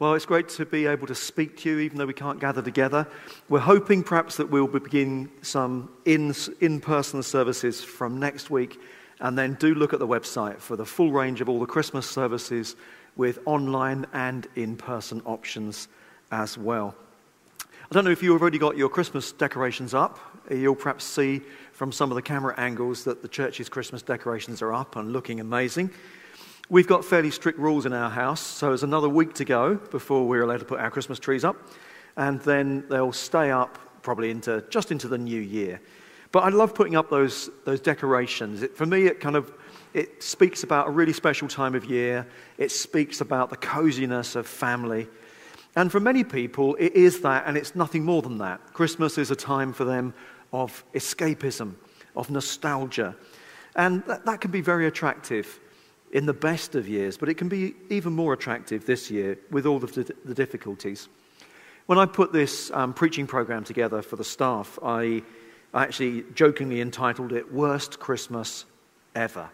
Well, it's great to be able to speak to you, even though we can't gather together. We're hoping perhaps that we'll begin some in person services from next week, and then do look at the website for the full range of all the Christmas services with online and in person options as well. I don't know if you've already got your Christmas decorations up. You'll perhaps see from some of the camera angles that the church's Christmas decorations are up and looking amazing. We've got fairly strict rules in our house, so there's another week to go before we're allowed to put our Christmas trees up, and then they'll stay up probably into just into the new year. But I love putting up those those decorations. It, for me, it kind of it speaks about a really special time of year. It speaks about the coziness of family. And for many people, it is that, and it's nothing more than that. Christmas is a time for them of escapism, of nostalgia. And that, that can be very attractive in the best of years, but it can be even more attractive this year with all of the, difficulties. When I put this um, preaching program together for the staff, I, I actually jokingly entitled it Worst Christmas Ever.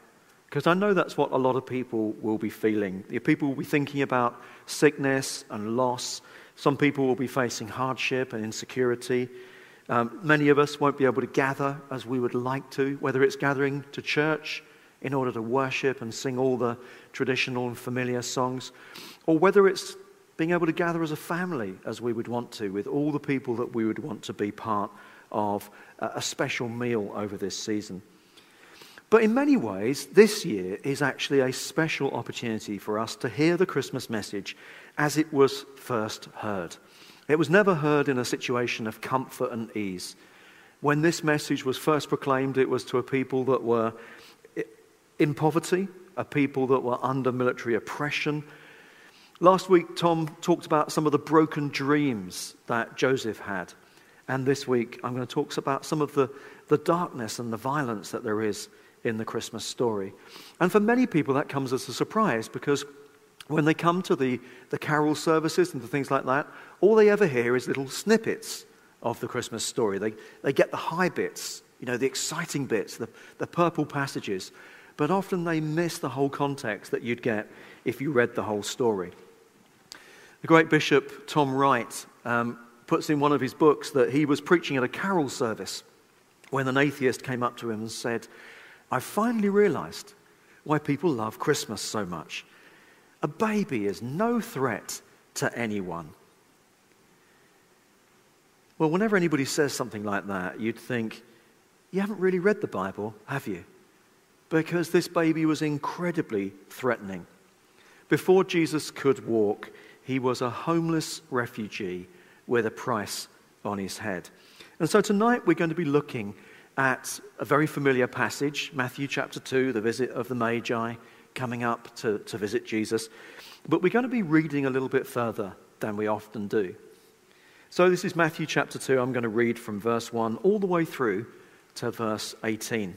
Because I know that's what a lot of people will be feeling. People will be thinking about sickness and loss. Some people will be facing hardship and insecurity. Um, many of us won't be able to gather as we would like to, whether it's gathering to church in order to worship and sing all the traditional and familiar songs, or whether it's being able to gather as a family as we would want to, with all the people that we would want to be part of uh, a special meal over this season. But in many ways, this year is actually a special opportunity for us to hear the Christmas message as it was first heard. It was never heard in a situation of comfort and ease. When this message was first proclaimed, it was to a people that were in poverty, a people that were under military oppression. Last week, Tom talked about some of the broken dreams that Joseph had. And this week, I'm going to talk about some of the, the darkness and the violence that there is in the Christmas story. And for many people, that comes as a surprise because when they come to the, the carol services and the things like that, all they ever hear is little snippets of the Christmas story. They, they get the high bits, you know, the exciting bits, the, the purple passages but often they miss the whole context that you'd get if you read the whole story. The great bishop Tom Wright um, puts in one of his books that he was preaching at a carol service when an atheist came up to him and said, I finally realized why people love Christmas so much. A baby is no threat to anyone. Well, whenever anybody says something like that, you'd think, You haven't really read the Bible, have you? Because this baby was incredibly threatening. Before Jesus could walk, he was a homeless refugee with a price on his head. And so tonight we're going to be looking at a very familiar passage, Matthew chapter 2, the visit of the Magi coming up to, to visit Jesus. But we're going to be reading a little bit further than we often do. So this is Matthew chapter 2. I'm going to read from verse 1 all the way through to verse 18.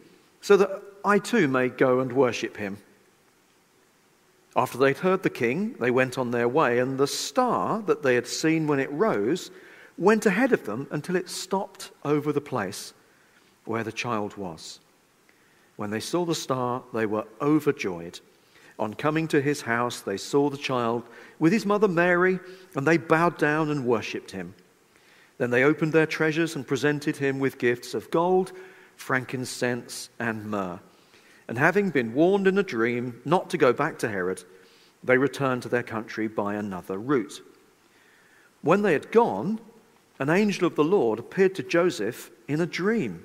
so that I too may go and worship him. After they'd heard the king, they went on their way, and the star that they had seen when it rose went ahead of them until it stopped over the place where the child was. When they saw the star, they were overjoyed. On coming to his house, they saw the child with his mother Mary, and they bowed down and worshipped him. Then they opened their treasures and presented him with gifts of gold frankincense, and myrrh. And having been warned in a dream not to go back to Herod, they returned to their country by another route. When they had gone, an angel of the Lord appeared to Joseph in a dream.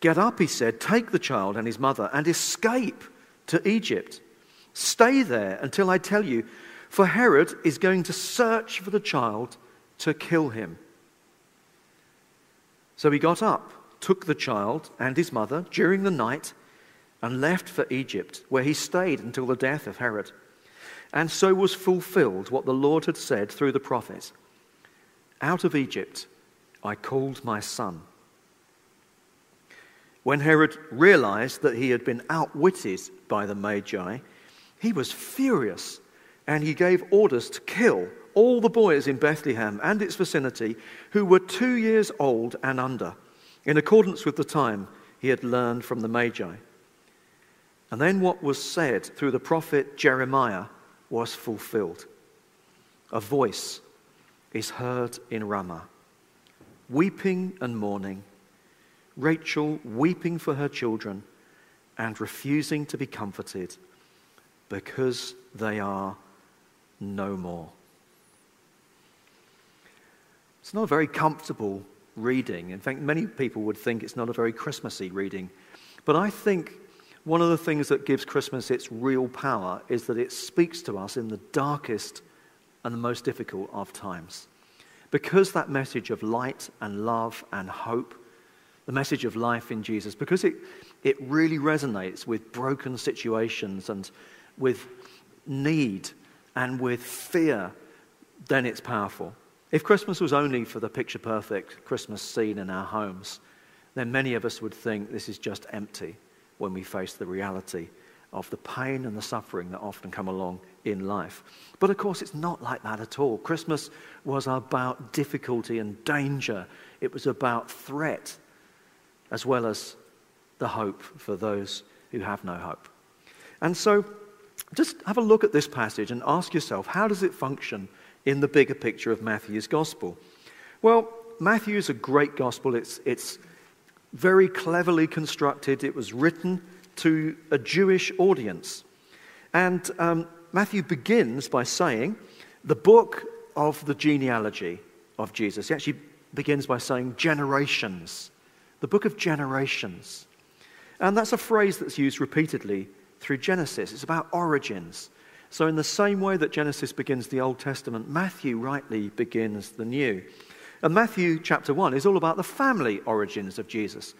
Get up, he said, take the child and his mother and escape to Egypt. Stay there until I tell you, for Herod is going to search for the child to kill him. So he got up, took the child and his mother during the night, and left for Egypt, where he stayed until the death of Herod. And so was fulfilled what the Lord had said through the prophet Out of Egypt I called my son. When Herod realized that he had been outwitted by the Magi, he was furious and he gave orders to kill all the boys in Bethlehem and its vicinity who were two years old and under, in accordance with the time he had learned from the Magi. And then what was said through the prophet Jeremiah was fulfilled. A voice is heard in Ramah, weeping and mourning, Rachel weeping for her children and refusing to be comforted because they are no more. It's not a very comfortable reading. In fact, many people would think it's not a very Christmassy reading. But I think one of the things that gives Christmas its real power is that it speaks to us in the darkest and the most difficult of times. Because that message of light and love and hope, the message of life in Jesus, because it, it really resonates with broken situations and with need and with fear, then it's powerful. If Christmas was only for the picture perfect Christmas scene in our homes, then many of us would think this is just empty when we face the reality of the pain and the suffering that often come along in life. But of course, it's not like that at all. Christmas was about difficulty and danger, it was about threat as well as the hope for those who have no hope. And so, just have a look at this passage and ask yourself how does it function in the bigger picture of Matthew's gospel? Well, Matthew is a great gospel. It's, it's very cleverly constructed. It was written to a Jewish audience. And um, Matthew begins by saying, the book of the genealogy of Jesus. He actually begins by saying generations, the book of generations. And that's a phrase that's used repeatedly through Genesis. It's about origins. So, in the same way that Genesis begins the Old Testament, Matthew rightly begins the New. And Matthew chapter 1 is all about the family origins of Jesus,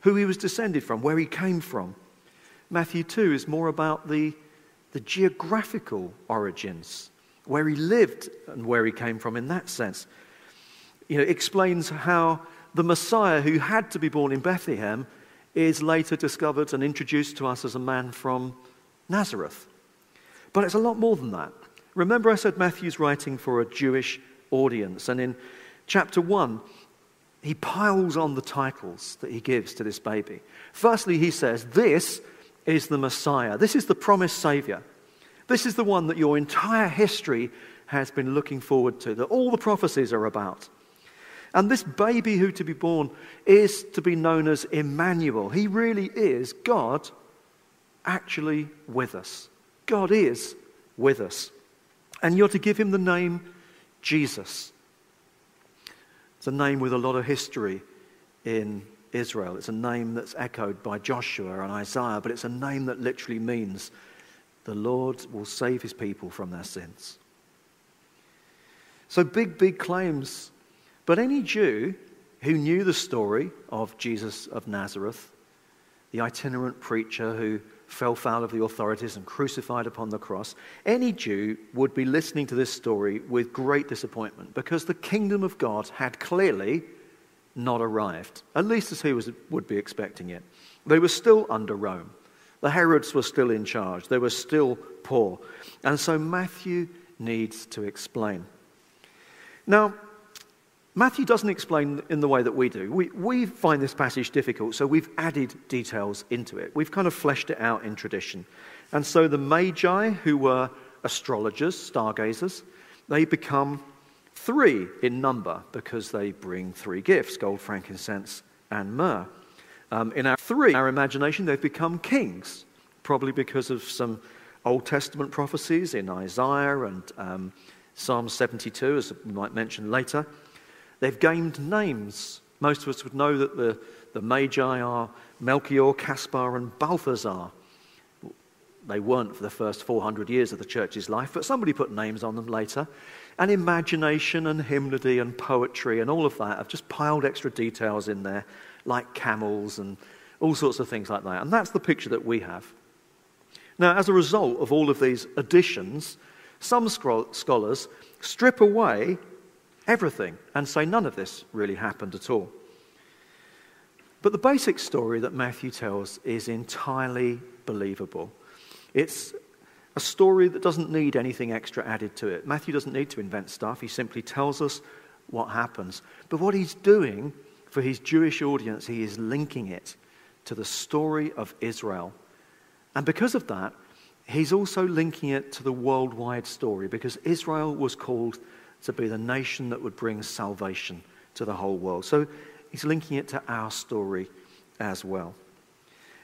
who he was descended from, where he came from. Matthew 2 is more about the, the geographical origins, where he lived and where he came from in that sense. You know, explains how the Messiah who had to be born in Bethlehem is later discovered and introduced to us as a man from Nazareth. But it's a lot more than that. Remember, I said Matthew's writing for a Jewish audience, and in chapter 1, he piles on the titles that he gives to this baby. Firstly, he says, This is the Messiah. This is the promised Savior. This is the one that your entire history has been looking forward to, that all the prophecies are about. And this baby who to be born is to be known as Emmanuel. He really is God actually with us. God is with us. And you're to give him the name Jesus. It's a name with a lot of history in Israel. It's a name that's echoed by Joshua and Isaiah, but it's a name that literally means the Lord will save his people from their sins. So, big, big claims. But any Jew who knew the story of Jesus of Nazareth, the itinerant preacher who fell foul of the authorities and crucified upon the cross, any Jew would be listening to this story with great disappointment because the kingdom of God had clearly not arrived, at least as he was, would be expecting it. They were still under Rome. The Herods were still in charge. They were still poor. And so Matthew needs to explain. Now, Matthew doesn't explain in the way that we do. We, we find this passage difficult, so we've added details into it. We've kind of fleshed it out in tradition. And so the Magi, who were astrologers, stargazers, they become three in number because they bring three gifts gold, frankincense, and myrrh. Um, in our three, our imagination, they've become kings, probably because of some Old Testament prophecies in Isaiah and um, Psalm 72, as we might mention later. They've gained names. Most of us would know that the, the Magi are Melchior, Caspar, and Balthazar. They weren't for the first 400 years of the church's life, but somebody put names on them later. And imagination and hymnody and poetry and all of that have just piled extra details in there, like camels and all sorts of things like that. And that's the picture that we have. Now, as a result of all of these additions, some scholars strip away everything and say none of this really happened at all. But the basic story that Matthew tells is entirely believable. It's a story that doesn't need anything extra added to it. Matthew doesn't need to invent stuff, he simply tells us what happens. But what he's doing for his Jewish audience, he is linking it to the story of Israel. And because of that, he's also linking it to the worldwide story because Israel was called to be the nation that would bring salvation to the whole world. So he's linking it to our story as well.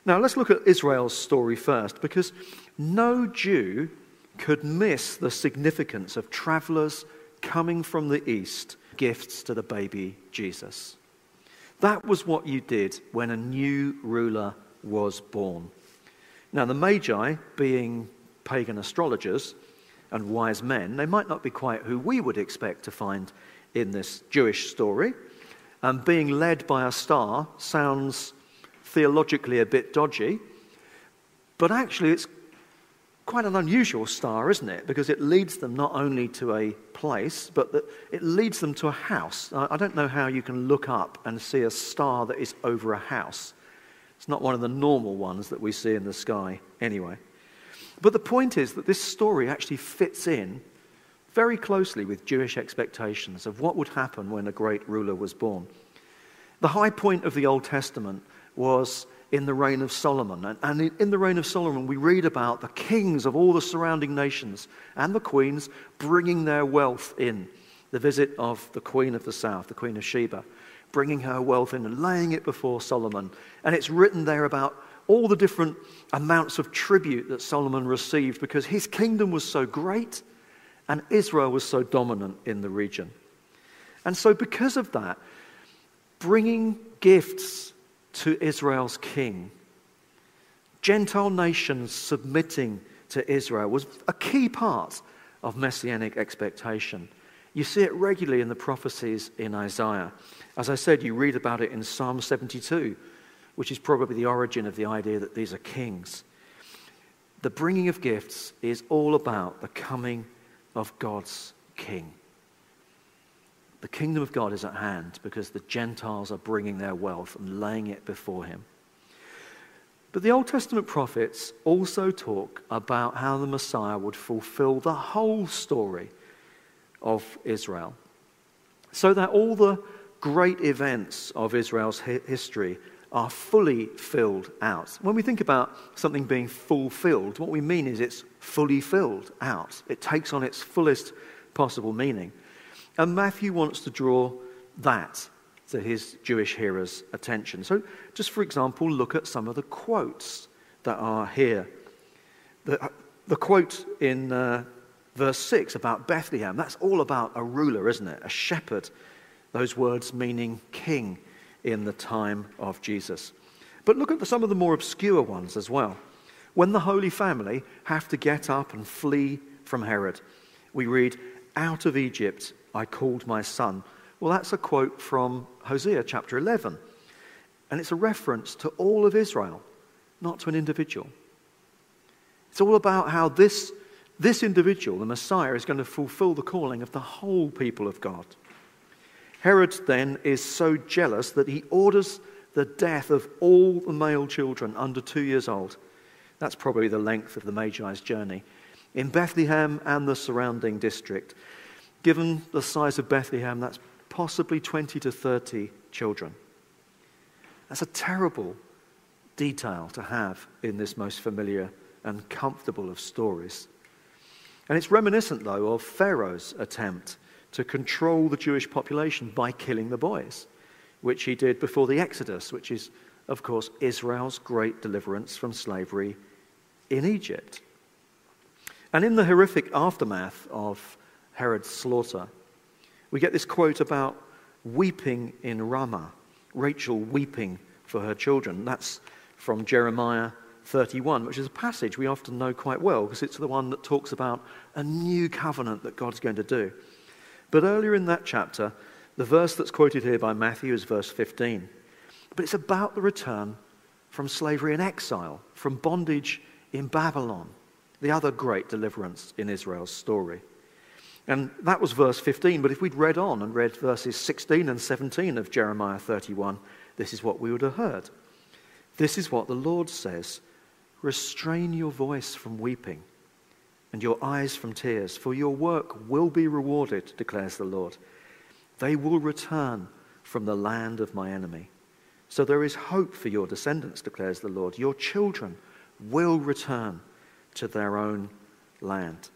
Now, let's look at Israel's story first because no Jew could miss the significance of travelers coming from the east, gifts to the baby Jesus. That was what you did when a new ruler was born. Now, the Magi, being pagan astrologers and wise men, they might not be quite who we would expect to find in this Jewish story. And being led by a star sounds theologically a bit dodgy, but actually it's quite an unusual star, isn't it? Because it leads them not only to a place, but it leads them to a house. I don't know how you can look up and see a star that is over a house. It's not one of the normal ones that we see in the sky, anyway. But the point is that this story actually fits in very closely with Jewish expectations of what would happen when a great ruler was born. The high point of the Old Testament was in the reign of Solomon. And in the reign of Solomon, we read about the kings of all the surrounding nations and the queens bringing their wealth in. The visit of the queen of the south, the queen of Sheba, bringing her wealth in and laying it before Solomon. And it's written there about all the different amounts of tribute that Solomon received because his kingdom was so great and Israel was so dominant in the region. And so, because of that, bringing gifts to Israel's king. Gentile nations submitting to Israel was a key part of messianic expectation. You see it regularly in the prophecies in Isaiah. As I said, you read about it in Psalm 72, which is probably the origin of the idea that these are kings. The bringing of gifts is all about the coming of God's king. The kingdom of God is at hand because the Gentiles are bringing their wealth and laying it before him. But the Old Testament prophets also talk about how the Messiah would fulfill the whole story of Israel. So that all the great events of Israel's history are fully filled out. When we think about something being fulfilled, what we mean is it's fully filled out. It takes on its fullest possible meaning. And Matthew wants to draw that to his Jewish hearers' attention. So, just for example, look at some of the quotes that are here. The, the quote in uh, verse 6 about Bethlehem, that's all about a ruler, isn't it? A shepherd. Those words meaning king in the time of Jesus. But look at some of the more obscure ones as well. When the Holy Family have to get up and flee from Herod, we read, Out of Egypt I called my son. Well, that's a quote from Hosea chapter 11. And it's a reference to all of Israel, not to an individual. It's all about how this, this individual, the Messiah, is going to fulfill the calling of the whole people of God. Herod then is so jealous that he orders the death of all the male children under two years old. That's probably the length of the Magi's journey. In Bethlehem and the surrounding district, Given the size of Bethlehem, that's possibly 20 to 30 children. That's a terrible detail to have in this most familiar and comfortable of stories. And it's reminiscent, though, of Pharaoh's attempt to control the Jewish population by killing the boys, which he did before the Exodus, which is, of course, Israel's great deliverance from slavery in Egypt. And in the horrific aftermath of Herod's slaughter, we get this quote about weeping in Ramah, Rachel weeping for her children. That's from Jeremiah 31, which is a passage we often know quite well because it's the one that talks about a new covenant that God's going to do. But earlier in that chapter, the verse that's quoted here by Matthew is verse 15. But it's about the return from slavery and exile, from bondage in Babylon, the other great deliverance in Israel's story. And that was verse 15. But if we'd read on and read verses 16 and 17 of Jeremiah 31, this is what we would have heard. This is what the Lord says Restrain your voice from weeping and your eyes from tears, for your work will be rewarded, declares the Lord. They will return from the land of my enemy. So there is hope for your descendants, declares the Lord. Your children will return to their own land.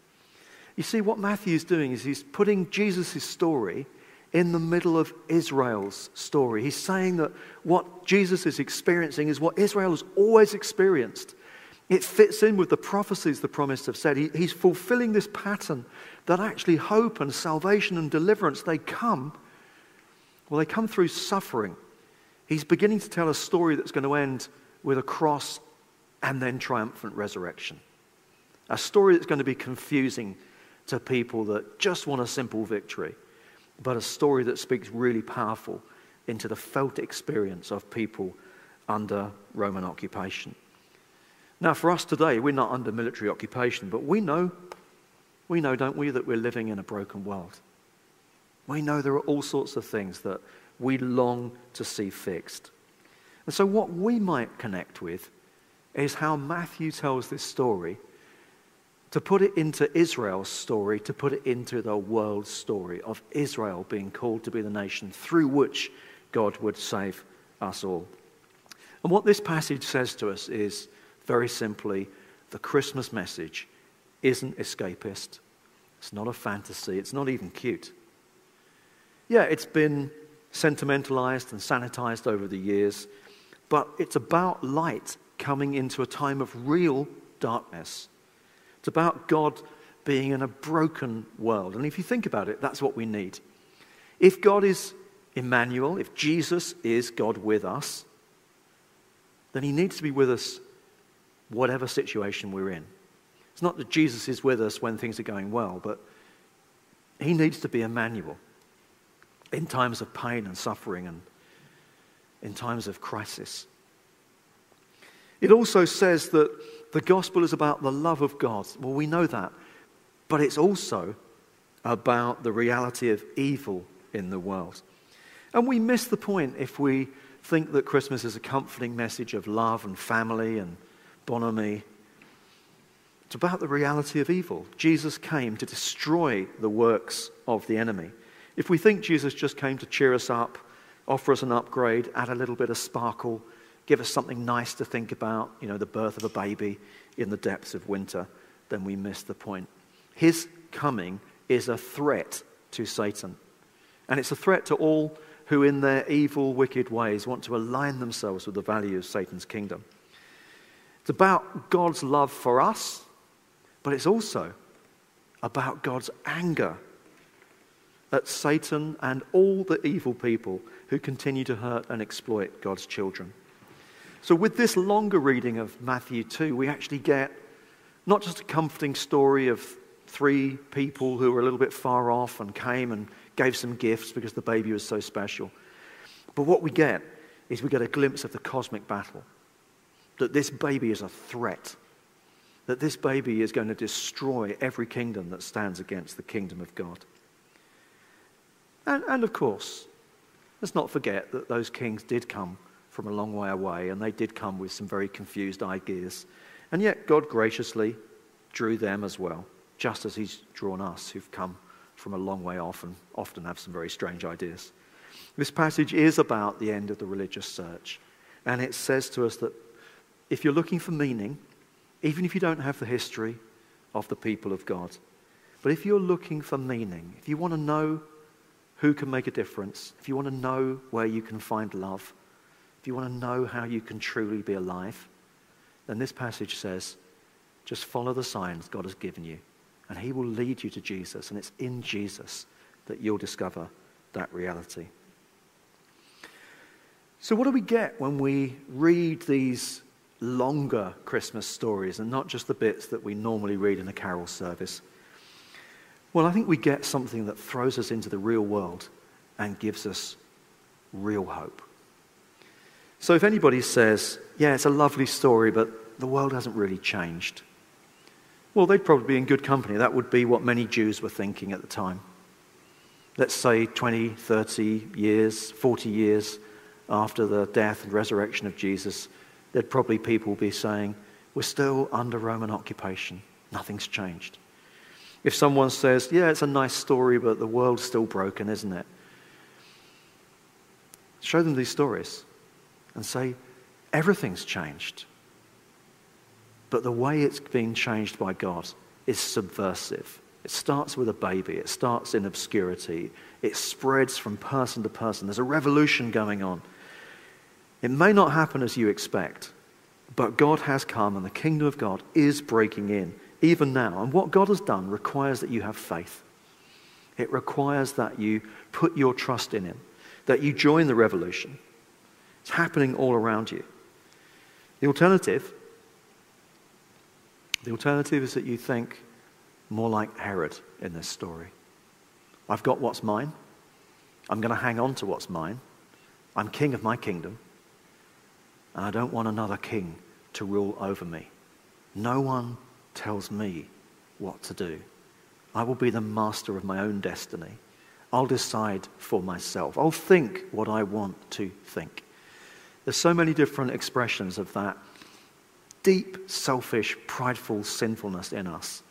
You see, what Matthew is doing is he's putting Jesus' story in the middle of Israel's story. He's saying that what Jesus is experiencing is what Israel has always experienced. It fits in with the prophecies the promised have said. He, he's fulfilling this pattern that actually hope and salvation and deliverance, they come, well, they come through suffering. He's beginning to tell a story that's going to end with a cross and then triumphant resurrection. A story that's going to be confusing to people that just want a simple victory but a story that speaks really powerful into the felt experience of people under Roman occupation. Now, for us today, we're not under military occupation, but we know, we know, don't we, that we're living in a broken world. We know there are all sorts of things that we long to see fixed. And so, what we might connect with is how Matthew tells this story to put it into Israel's story, to put it into the world's story of Israel being called to be the nation through which God would save us all. And what this passage says to us is very simply the Christmas message isn't escapist, it's not a fantasy, it's not even cute. Yeah, it's been sentimentalized and sanitized over the years, but it's about light coming into a time of real darkness. It's about God being in a broken world. And if you think about it, that's what we need. If God is Emmanuel, if Jesus is God with us, then he needs to be with us whatever situation we're in. It's not that Jesus is with us when things are going well, but he needs to be Emmanuel in times of pain and suffering and in times of crisis. It also says that the gospel is about the love of God. Well, we know that. But it's also about the reality of evil in the world. And we miss the point if we think that Christmas is a comforting message of love and family and bonhomie. It's about the reality of evil. Jesus came to destroy the works of the enemy. If we think Jesus just came to cheer us up, offer us an upgrade, add a little bit of sparkle, give us something nice to think about, you know, the birth of a baby in the depths of winter, then we miss the point. His coming is a threat to Satan. And it's a threat to all who, in their evil, wicked ways, want to align themselves with the value of Satan's kingdom. It's about God's love for us, but it's also about God's anger at Satan and all the evil people who continue to hurt and exploit God's children. So, with this longer reading of Matthew 2, we actually get not just a comforting story of three people who were a little bit far off and came and gave some gifts because the baby was so special. But what we get is we get a glimpse of the cosmic battle. That this baby is a threat. That this baby is going to destroy every kingdom that stands against the kingdom of God. And, and of course, let's not forget that those kings did come from a long way away, and they did come with some very confused ideas. And yet, God graciously drew them as well, just as He's drawn us who've come from a long way off and often have some very strange ideas. This passage is about the end of the religious search, and it says to us that if you're looking for meaning, even if you don't have the history of the people of God, but if you're looking for meaning, if you want to know who can make a difference, if you want to know where you can find love, if you want to know how you can truly be alive, then this passage says Just follow the signs God has given you, and He will lead you to Jesus, and it's in Jesus that you'll discover that reality. So, what do we get when we read these longer Christmas stories and not just the bits that we normally read in a carol service? Well, I think we get something that throws us into the real world and gives us real hope. So, if anybody says, Yeah, it's a lovely story, but the world hasn't really changed, well, they'd probably be in good company. That would be what many Jews were thinking at the time. Let's say 20, 30 years, 40 years after the death and resurrection of Jesus, there'd probably people be saying, We're still under Roman occupation. Nothing's changed. If someone says, Yeah, it's a nice story, but the world's still broken, isn't it? Show them these stories and say, Everything's changed. But the way it's being changed by God is subversive. It starts with a baby, it starts in obscurity, it spreads from person to person. There's a revolution going on. It may not happen as you expect, but God has come and the kingdom of God is breaking in, even now. And what God has done requires that you have faith. It requires that you put your trust in Him, that you join the revolution. It's happening all around you. The alternative the alternative is that you think more like Herod in this story. I've got what's mine. I'm going to hang on to what's mine. I'm king of my kingdom. And I don't want another king to rule over me. No one tells me what to do. I will be the master of my own destiny. I'll decide for myself. I'll think what I want to think. There's so many different expressions of that deep, selfish, prideful sinfulness in us.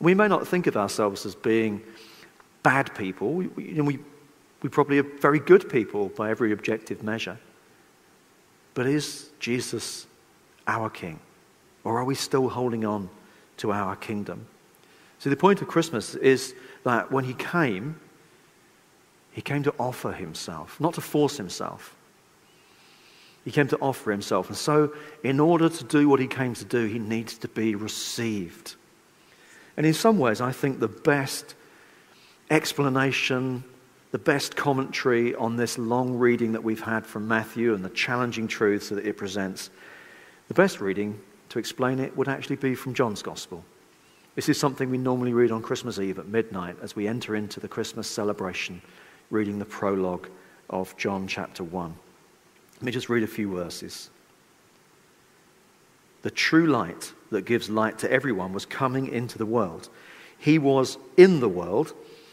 We may not think of ourselves as being bad people. We, we, we, we probably are very good people by every objective measure. But is Jesus our King? Or are we still holding on to our kingdom? See, the point of Christmas is that when he came, he came to offer himself, not to force himself. He came to offer himself. And so, in order to do what he came to do, he needs to be received. And in some ways, I think the best explanation, the best commentary on this long reading that we've had from Matthew and the challenging truths that it presents, the best reading to explain it would actually be from John's Gospel. This is something we normally read on Christmas Eve at midnight as we enter into the Christmas celebration, reading the prologue of John chapter 1. Let me just read a few verses. The true light that gives light to everyone was coming into the world. He was in the world,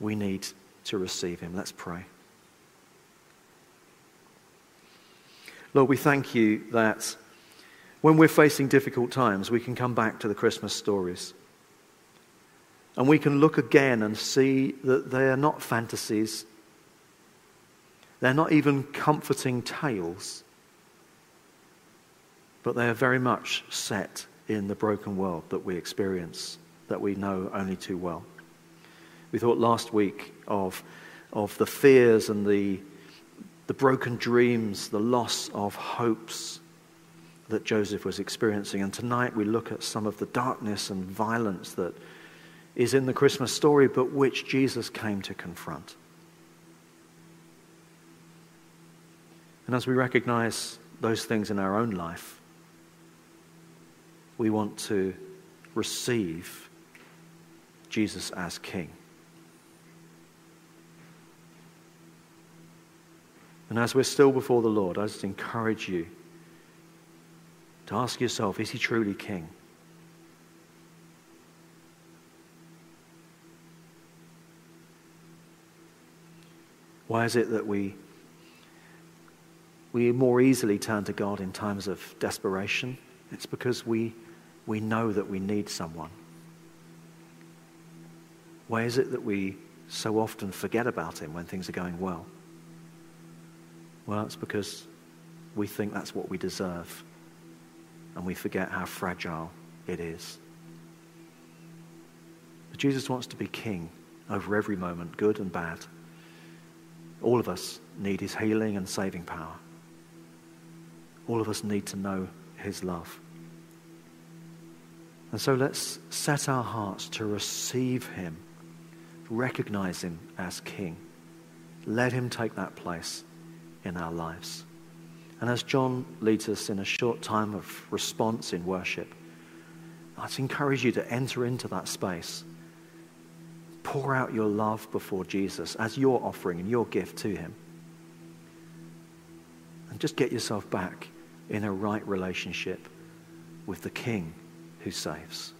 We need to receive him. Let's pray. Lord, we thank you that when we're facing difficult times, we can come back to the Christmas stories. And we can look again and see that they are not fantasies, they're not even comforting tales, but they are very much set in the broken world that we experience, that we know only too well. We thought last week of, of the fears and the, the broken dreams, the loss of hopes that Joseph was experiencing. And tonight we look at some of the darkness and violence that is in the Christmas story, but which Jesus came to confront. And as we recognize those things in our own life, we want to receive Jesus as King. And as we're still before the Lord, I just encourage you to ask yourself is he truly King? Why is it that we we more easily turn to God in times of desperation. It's because we, we know that we need someone. Why is it that we so often forget about him when things are going well? Well, it's because we think that's what we deserve, and we forget how fragile it is. But Jesus wants to be king over every moment, good and bad. All of us need his healing and saving power. All of us need to know his love. And so let's set our hearts to receive him, recognize him as king. Let him take that place in our lives. And as John leads us in a short time of response in worship, I'd encourage you to enter into that space. Pour out your love before Jesus as your offering and your gift to him. And just get yourself back in a right relationship with the King who saves.